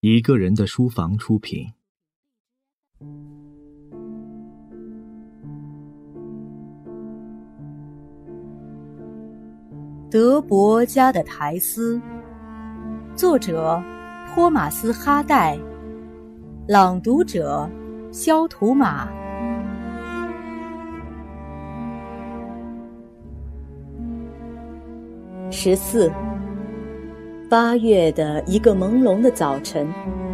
一个人的书房出品。德伯家的苔丝，作者托马斯·哈代，朗读者肖图马。十四。八月的一个朦胧的早晨，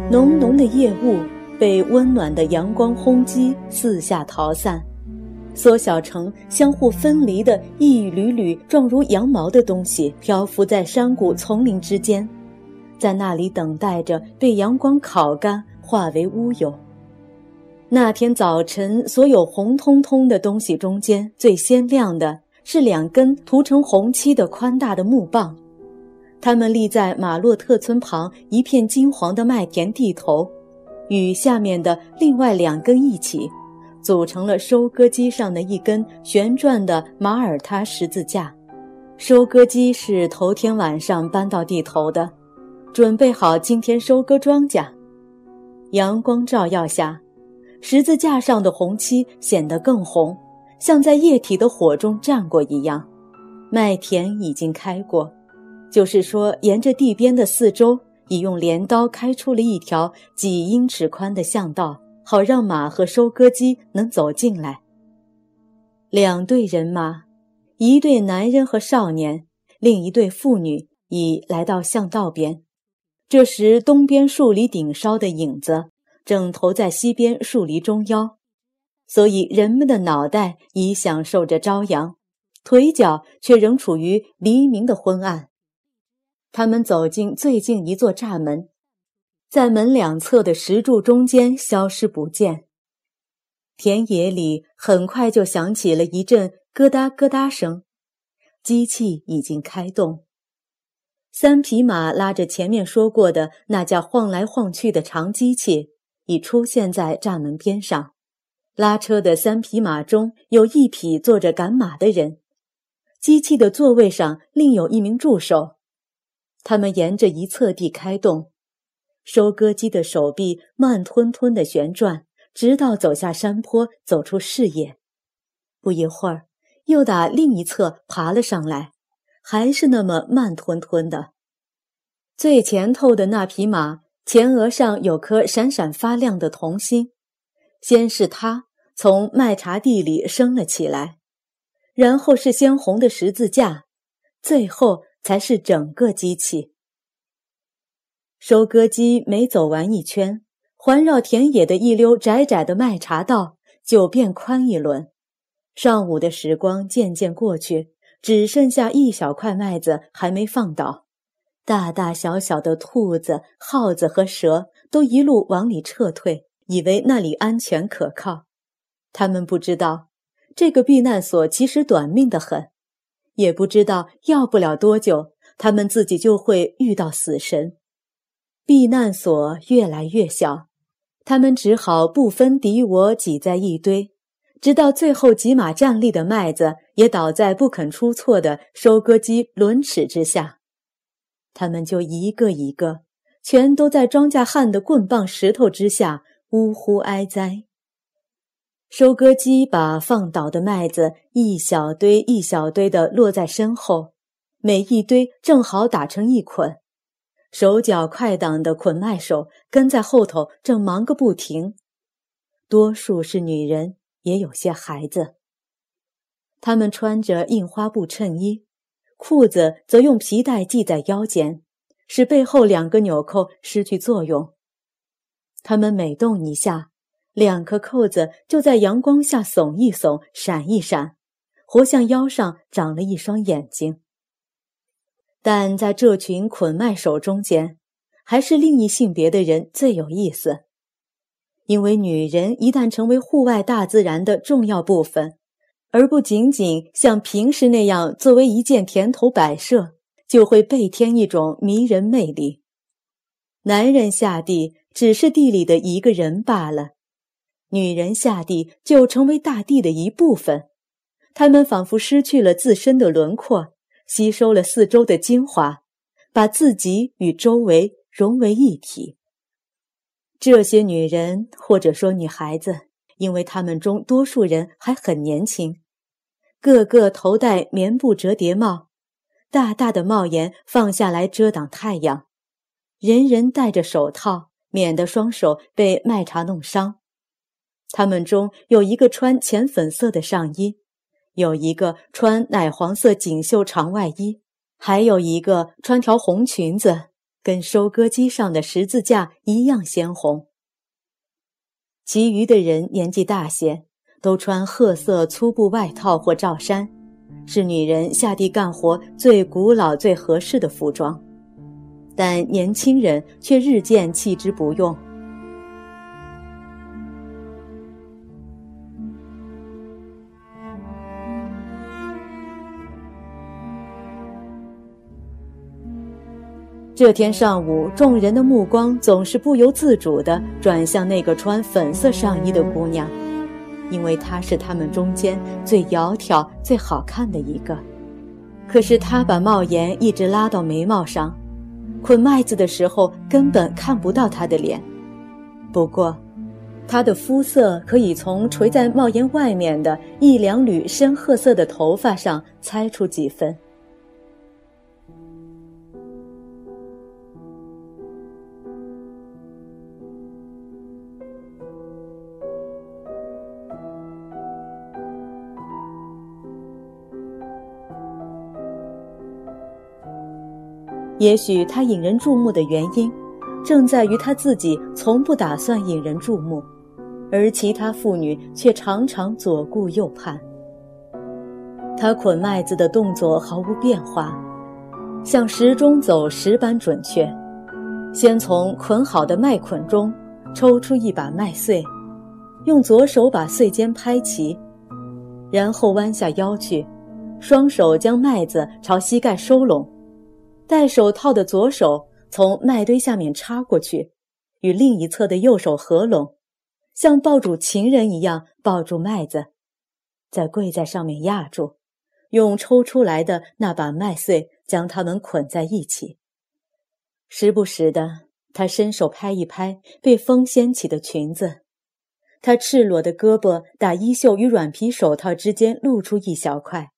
浓浓的夜雾被温暖的阳光轰击，四下逃散，缩小成相互分离的一缕缕状如羊毛的东西，漂浮在山谷丛林之间，在那里等待着被阳光烤干，化为乌有。那天早晨，所有红彤彤的东西中间最鲜亮的是两根涂成红漆的宽大的木棒。他们立在马洛特村旁一片金黄的麦田地头，与下面的另外两根一起，组成了收割机上的一根旋转的马耳他十字架。收割机是头天晚上搬到地头的，准备好今天收割庄稼。阳光照耀下，十字架上的红漆显得更红，像在液体的火中蘸过一样。麦田已经开过。就是说，沿着地边的四周，已用镰刀开出了一条几英尺宽的巷道，好让马和收割机能走进来。两队人马，一队男人和少年，另一队妇女已来到巷道边。这时，东边树篱顶梢的影子正投在西边树篱中央，所以人们的脑袋已享受着朝阳，腿脚却仍处于黎明的昏暗。他们走进最近一座栅门，在门两侧的石柱中间消失不见。田野里很快就响起了一阵咯哒咯哒声，机器已经开动。三匹马拉着前面说过的那架晃来晃去的长机器，已出现在栅门边上。拉车的三匹马中有一匹坐着赶马的人，机器的座位上另有一名助手。他们沿着一侧地开动，收割机的手臂慢吞吞地旋转，直到走下山坡，走出视野。不一会儿，又打另一侧爬了上来，还是那么慢吞吞的。最前头的那匹马前额上有颗闪闪发亮的铜星，先是它从麦茬地里升了起来，然后是鲜红的十字架，最后。才是整个机器。收割机每走完一圈，环绕田野的一溜窄窄的麦茬道就变宽一轮。上午的时光渐渐过去，只剩下一小块麦子还没放倒。大大小小的兔子、耗子和蛇都一路往里撤退，以为那里安全可靠。他们不知道，这个避难所其实短命的很。也不知道要不了多久，他们自己就会遇到死神。避难所越来越小，他们只好不分敌我挤在一堆，直到最后几码站立的麦子也倒在不肯出错的收割机轮齿之下，他们就一个一个，全都在庄稼汉的棍棒石头之下呜呼哀哉。收割机把放倒的麦子一小堆一小堆地落在身后，每一堆正好打成一捆。手脚快当的捆麦手跟在后头，正忙个不停。多数是女人，也有些孩子。他们穿着印花布衬衣，裤子则用皮带系在腰间，使背后两个纽扣失去作用。他们每动一下。两颗扣子就在阳光下耸一耸、闪一闪，活像腰上长了一双眼睛。但在这群捆麦手中间，还是另一性别的人最有意思，因为女人一旦成为户外大自然的重要部分，而不仅仅像平时那样作为一件田头摆设，就会倍添一种迷人魅力。男人下地只是地里的一个人罢了。女人下地就成为大地的一部分，她们仿佛失去了自身的轮廓，吸收了四周的精华，把自己与周围融为一体。这些女人或者说女孩子，因为她们中多数人还很年轻，个个头戴棉布折叠帽，大大的帽檐放下来遮挡太阳，人人戴着手套，免得双手被麦茶弄伤。他们中有一个穿浅粉色的上衣，有一个穿奶黄色锦绣长外衣，还有一个穿条红裙子。跟收割机上的十字架一样鲜红。其余的人年纪大些，都穿褐色粗布外套或罩衫，是女人下地干活最古老、最合适的服装。但年轻人却日渐弃之不用。这天上午，众人的目光总是不由自主地转向那个穿粉色上衣的姑娘，因为她是他们中间最窈窕、最好看的一个。可是她把帽檐一直拉到眉毛上，捆麦子的时候根本看不到她的脸。不过，她的肤色可以从垂在帽檐外面的一两缕深褐色的头发上猜出几分。也许他引人注目的原因，正在于他自己从不打算引人注目，而其他妇女却常常左顾右盼。他捆麦子的动作毫无变化，像时钟走时般准确。先从捆好的麦捆中抽出一把麦穗，用左手把穗尖拍齐，然后弯下腰去，双手将麦子朝膝盖收拢。戴手套的左手从麦堆下面插过去，与另一侧的右手合拢，像抱住情人一样抱住麦子，再跪在上面压住，用抽出来的那把麦穗将它们捆在一起。时不时的，他伸手拍一拍被风掀起的裙子，他赤裸的胳膊打衣袖与软皮手套之间露出一小块，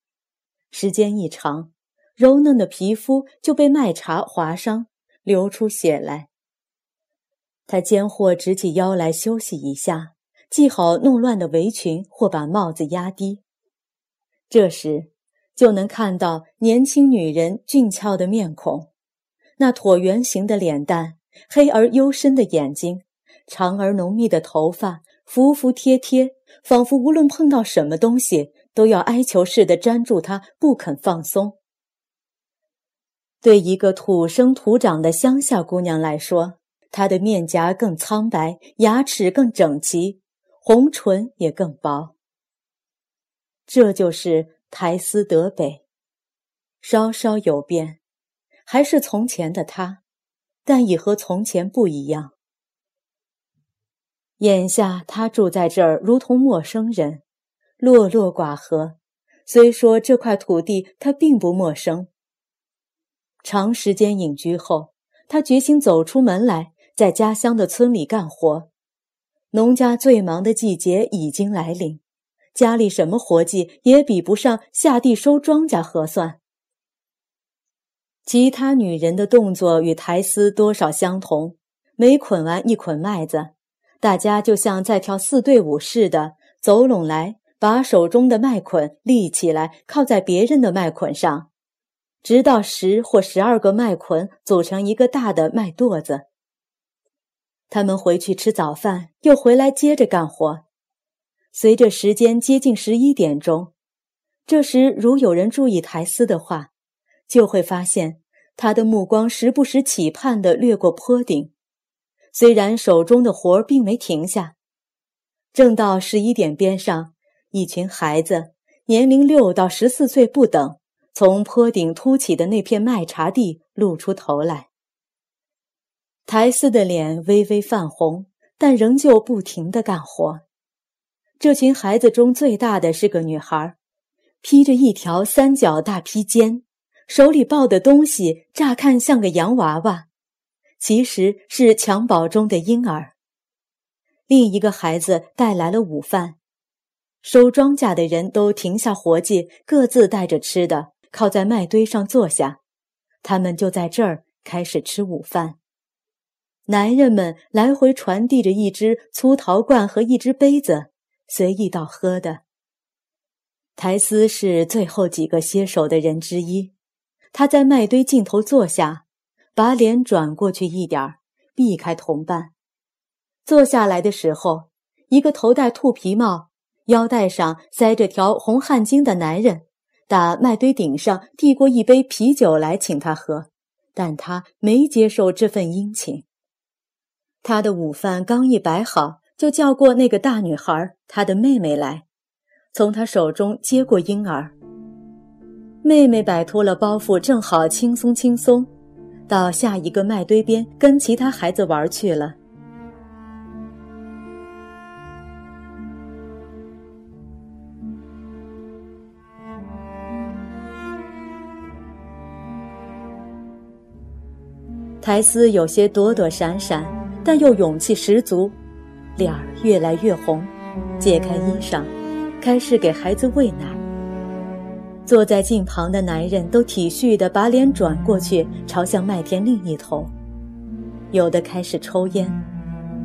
时间一长。柔嫩的皮肤就被麦茶划伤，流出血来。他间或直起腰来休息一下，系好弄乱的围裙，或把帽子压低。这时，就能看到年轻女人俊俏的面孔，那椭圆形的脸蛋，黑而幽深的眼睛，长而浓密的头发，服服帖帖，仿佛无论碰到什么东西，都要哀求似的粘住它，不肯放松。对一个土生土长的乡下姑娘来说，她的面颊更苍白，牙齿更整齐，红唇也更薄。这就是台斯德北，稍稍有变，还是从前的她，但已和从前不一样。眼下他住在这儿，如同陌生人，落落寡合。虽说这块土地他并不陌生。长时间隐居后，他决心走出门来，在家乡的村里干活。农家最忙的季节已经来临，家里什么活计也比不上下地收庄稼合算。其他女人的动作与苔丝多少相同，每捆完一捆麦子，大家就像在跳四对舞似的走拢来，把手中的麦捆立起来，靠在别人的麦捆上。直到十或十二个麦捆组成一个大的麦垛子。他们回去吃早饭，又回来接着干活。随着时间接近十一点钟，这时如有人注意苔丝的话，就会发现他的目光时不时期盼地掠过坡顶，虽然手中的活并没停下。正到十一点边上，一群孩子，年龄六到十四岁不等。从坡顶凸起的那片麦茬地露出头来，苔丝的脸微微泛红，但仍旧不停地干活。这群孩子中最大的是个女孩，披着一条三角大披肩，手里抱的东西乍看像个洋娃娃，其实是襁褓中的婴儿。另一个孩子带来了午饭。收庄稼的人都停下活计，各自带着吃的，靠在麦堆上坐下。他们就在这儿开始吃午饭。男人们来回传递着一只粗陶罐和一只杯子，随意倒喝的。苔丝是最后几个歇手的人之一，他在麦堆尽头坐下，把脸转过去一点儿，避开同伴。坐下来的时候，一个头戴兔皮帽。腰带上塞着条红汗巾的男人，打麦堆顶上递过一杯啤酒来请他喝，但他没接受这份殷勤。他的午饭刚一摆好，就叫过那个大女孩，他的妹妹来，从他手中接过婴儿。妹妹摆脱了包袱，正好轻松轻松，到下一个麦堆边跟其他孩子玩去了。苔丝有些躲躲闪闪，但又勇气十足，脸儿越来越红，解开衣裳，开始给孩子喂奶。坐在近旁的男人都体恤地把脸转过去，朝向麦田另一头，有的开始抽烟，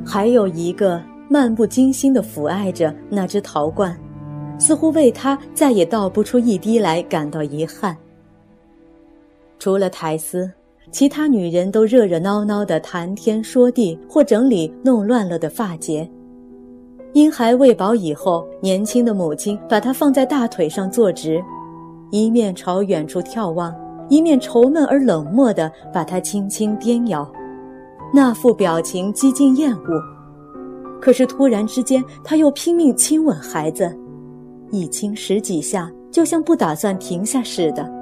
还有一个漫不经心地抚爱着那只陶罐，似乎为他再也倒不出一滴来感到遗憾。除了苔丝。其他女人都热热闹闹地谈天说地，或整理弄乱了的发结。婴孩喂饱以后，年轻的母亲把他放在大腿上坐直，一面朝远处眺望，一面愁闷而冷漠地把他轻轻颠摇，那副表情几近厌恶。可是突然之间，他又拼命亲吻孩子，一亲十几下，就像不打算停下似的。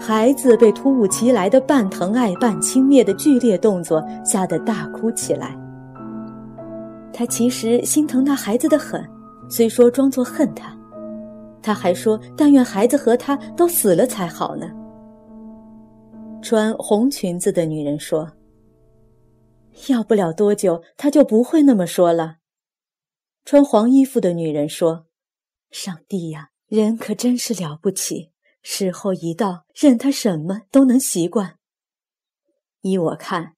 孩子被突如其来的半疼爱半轻蔑的剧烈动作吓得大哭起来。他其实心疼那孩子的很，虽说装作恨他，他还说但愿孩子和他都死了才好呢。穿红裙子的女人说：“要不了多久，他就不会那么说了。”穿黄衣服的女人说：“上帝呀，人可真是了不起。”时候一到，任他什么都能习惯。依我看，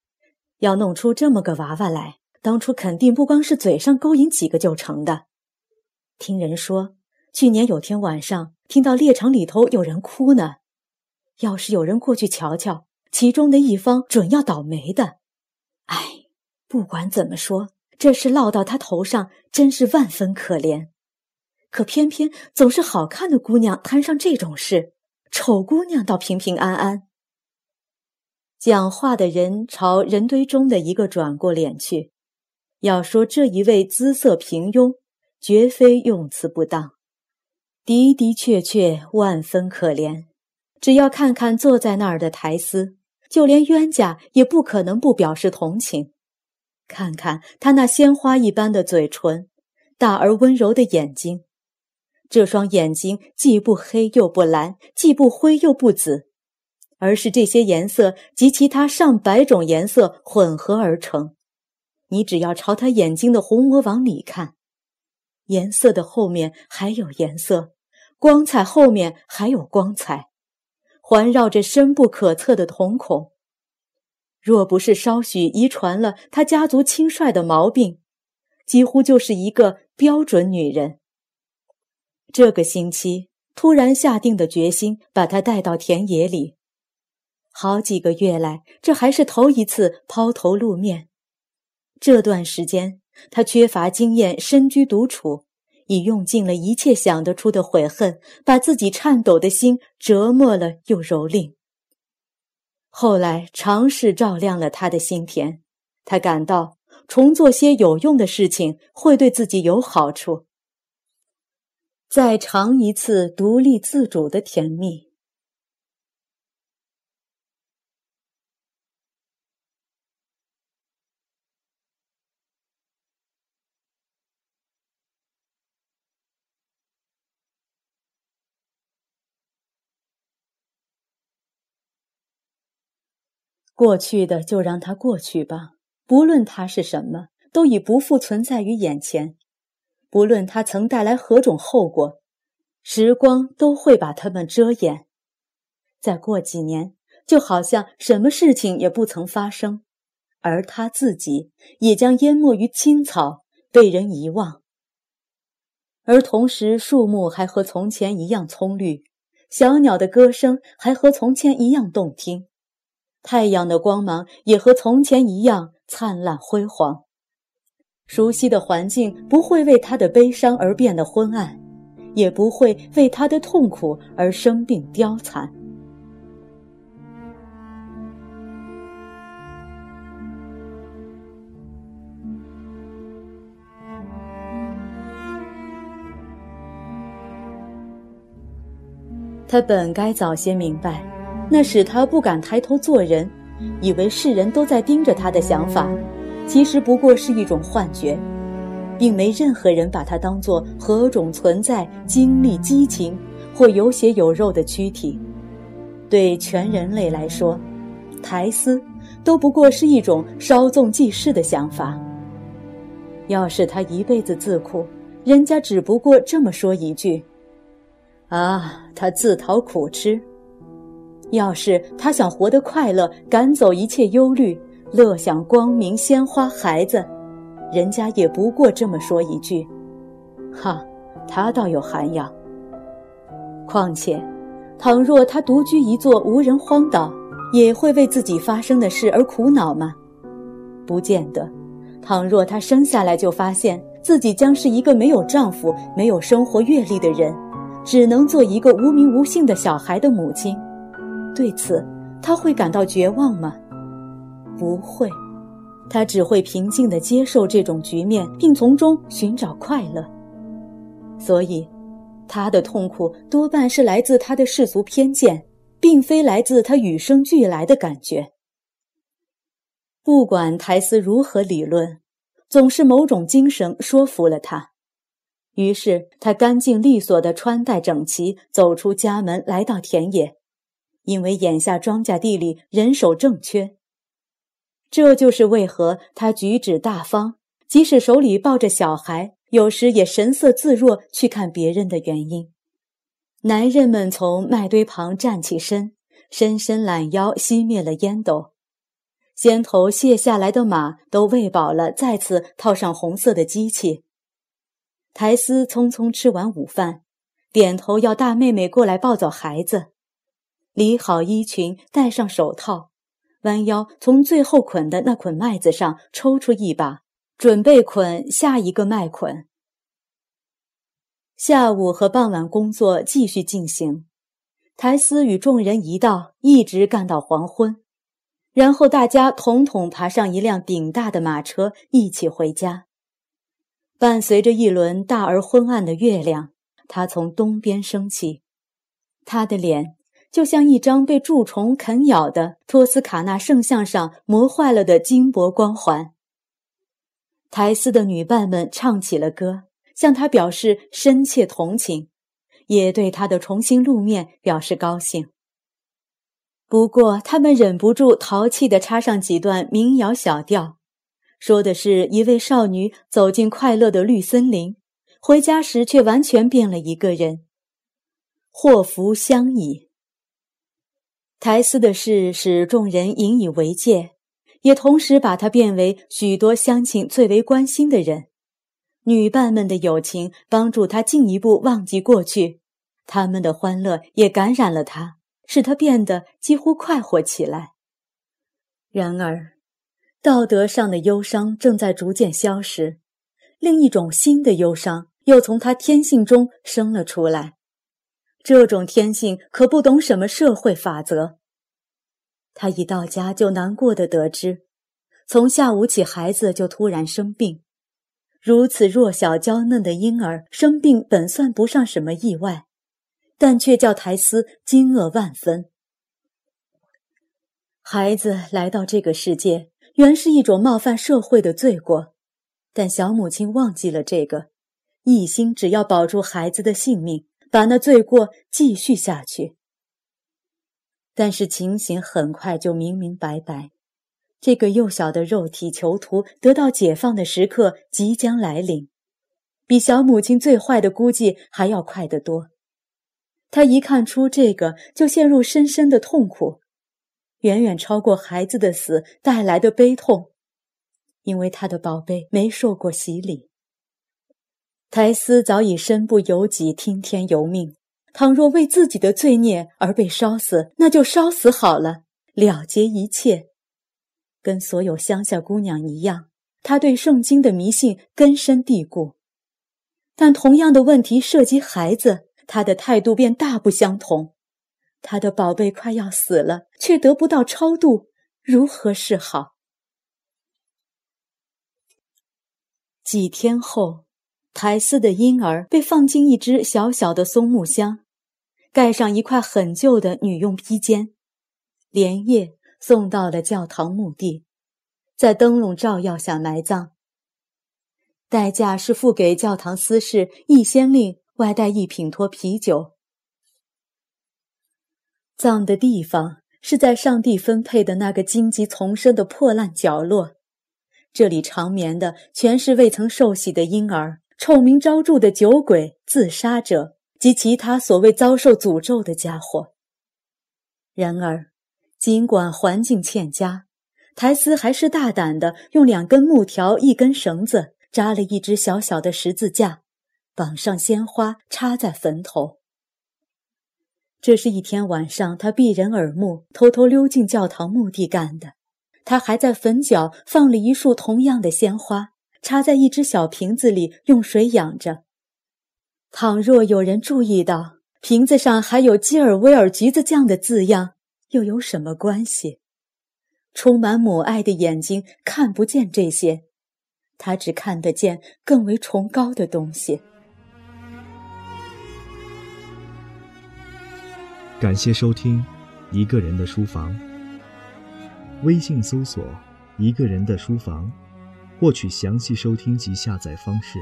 要弄出这么个娃娃来，当初肯定不光是嘴上勾引几个就成的。听人说，去年有天晚上听到猎场里头有人哭呢。要是有人过去瞧瞧，其中的一方准要倒霉的。哎，不管怎么说，这事落到他头上，真是万分可怜。可偏偏总是好看的姑娘摊上这种事。丑姑娘倒平平安安。讲话的人朝人堆中的一个转过脸去，要说这一位姿色平庸，绝非用词不当，的的确确万分可怜。只要看看坐在那儿的苔丝，就连冤家也不可能不表示同情。看看他那鲜花一般的嘴唇，大而温柔的眼睛。这双眼睛既不黑又不蓝，既不灰又不紫，而是这些颜色及其他上百种颜色混合而成。你只要朝他眼睛的虹膜往里看，颜色的后面还有颜色，光彩后面还有光彩，环绕着深不可测的瞳孔。若不是稍许遗传了他家族轻率的毛病，几乎就是一个标准女人。这个星期突然下定的决心，把他带到田野里。好几个月来，这还是头一次抛头露面。这段时间，他缺乏经验，身居独处，已用尽了一切想得出的悔恨，把自己颤抖的心折磨了又蹂躏。后来，尝试照亮了他的心田，他感到重做些有用的事情会对自己有好处。再尝一次独立自主的甜蜜。过去的就让它过去吧，不论它是什么，都已不复存在于眼前。不论它曾带来何种后果，时光都会把它们遮掩。再过几年，就好像什么事情也不曾发生，而他自己也将淹没于青草，被人遗忘。而同时，树木还和从前一样葱绿，小鸟的歌声还和从前一样动听，太阳的光芒也和从前一样灿烂辉煌。熟悉的环境不会为他的悲伤而变得昏暗，也不会为他的痛苦而生病凋残。他本该早些明白，那使他不敢抬头做人，以为世人都在盯着他的想法。其实不过是一种幻觉，并没任何人把它当作何种存在、经历、激情或有血有肉的躯体。对全人类来说，苔丝都不过是一种稍纵即逝的想法。要是他一辈子自苦，人家只不过这么说一句：“啊，他自讨苦吃。”要是他想活得快乐，赶走一切忧虑。乐享光明、鲜花、孩子，人家也不过这么说一句：“哈，他倒有涵养。”况且，倘若他独居一座无人荒岛，也会为自己发生的事而苦恼吗？不见得。倘若他生下来就发现自己将是一个没有丈夫、没有生活阅历的人，只能做一个无名无姓的小孩的母亲，对此他会感到绝望吗？不会，他只会平静地接受这种局面，并从中寻找快乐。所以，他的痛苦多半是来自他的世俗偏见，并非来自他与生俱来的感觉。不管苔丝如何理论，总是某种精神说服了他。于是，他干净利索地穿戴整齐，走出家门，来到田野，因为眼下庄稼地里人手正缺。这就是为何他举止大方，即使手里抱着小孩，有时也神色自若去看别人的原因。男人们从麦堆旁站起身，伸伸懒腰，熄灭了烟斗。先头卸下来的马都喂饱了，再次套上红色的机器。苔丝匆匆吃完午饭，点头要大妹妹过来抱走孩子，理好衣裙，戴上手套。弯腰从最后捆的那捆麦子上抽出一把，准备捆下一个麦捆。下午和傍晚工作继续进行，苔丝与众人一道一直干到黄昏，然后大家统统爬上一辆顶大的马车，一起回家。伴随着一轮大而昏暗的月亮，他从东边升起，他的脸。就像一张被蛀虫啃咬的托斯卡纳圣像上磨坏了的金箔光环。苔丝的女伴们唱起了歌，向他表示深切同情，也对他的重新露面表示高兴。不过，他们忍不住淘气地插上几段民谣小调，说的是一位少女走进快乐的绿森林，回家时却完全变了一个人。祸福相倚。苔丝的事使众人引以为戒，也同时把她变为许多乡亲最为关心的人。女伴们的友情帮助她进一步忘记过去，他们的欢乐也感染了她，使她变得几乎快活起来。然而，道德上的忧伤正在逐渐消失，另一种新的忧伤又从她天性中生了出来。这种天性可不懂什么社会法则。他一到家就难过的得知，从下午起孩子就突然生病。如此弱小娇嫩的婴儿生病本算不上什么意外，但却叫苔丝惊愕万分。孩子来到这个世界原是一种冒犯社会的罪过，但小母亲忘记了这个，一心只要保住孩子的性命。把那罪过继续下去，但是情形很快就明明白白。这个幼小的肉体囚徒得到解放的时刻即将来临，比小母亲最坏的估计还要快得多。他一看出这个，就陷入深深的痛苦，远远超过孩子的死带来的悲痛，因为他的宝贝没受过洗礼。苔丝早已身不由己，听天由命。倘若为自己的罪孽而被烧死，那就烧死好了，了结一切。跟所有乡下姑娘一样，她对圣经的迷信根深蒂固。但同样的问题涉及孩子，她的态度便大不相同。她的宝贝快要死了，却得不到超度，如何是好？几天后，苔丝的婴儿被放进一只小小的松木箱。盖上一块很旧的女用披肩，连夜送到了教堂墓地，在灯笼照耀下埋葬。代价是付给教堂司事一先令，外带一品托啤酒。葬的地方是在上帝分配的那个荆棘丛生的破烂角落，这里长眠的全是未曾受洗的婴儿、臭名昭著的酒鬼、自杀者。及其他所谓遭受诅咒的家伙。然而，尽管环境欠佳，苔丝还是大胆的用两根木条、一根绳子扎了一只小小的十字架，绑上鲜花，插在坟头。这是一天晚上，他避人耳目，偷偷溜进教堂墓地干的。他还在坟角放了一束同样的鲜花，插在一只小瓶子里，用水养着。倘若有人注意到瓶子上还有基尔威尔橘子酱的字样，又有什么关系？充满母爱的眼睛看不见这些，他只看得见更为崇高的东西。感谢收听《一个人的书房》，微信搜索“一个人的书房”，获取详细收听及下载方式。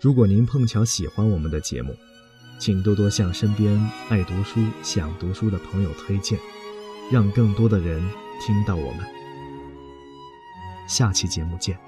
如果您碰巧喜欢我们的节目，请多多向身边爱读书、想读书的朋友推荐，让更多的人听到我们。下期节目见。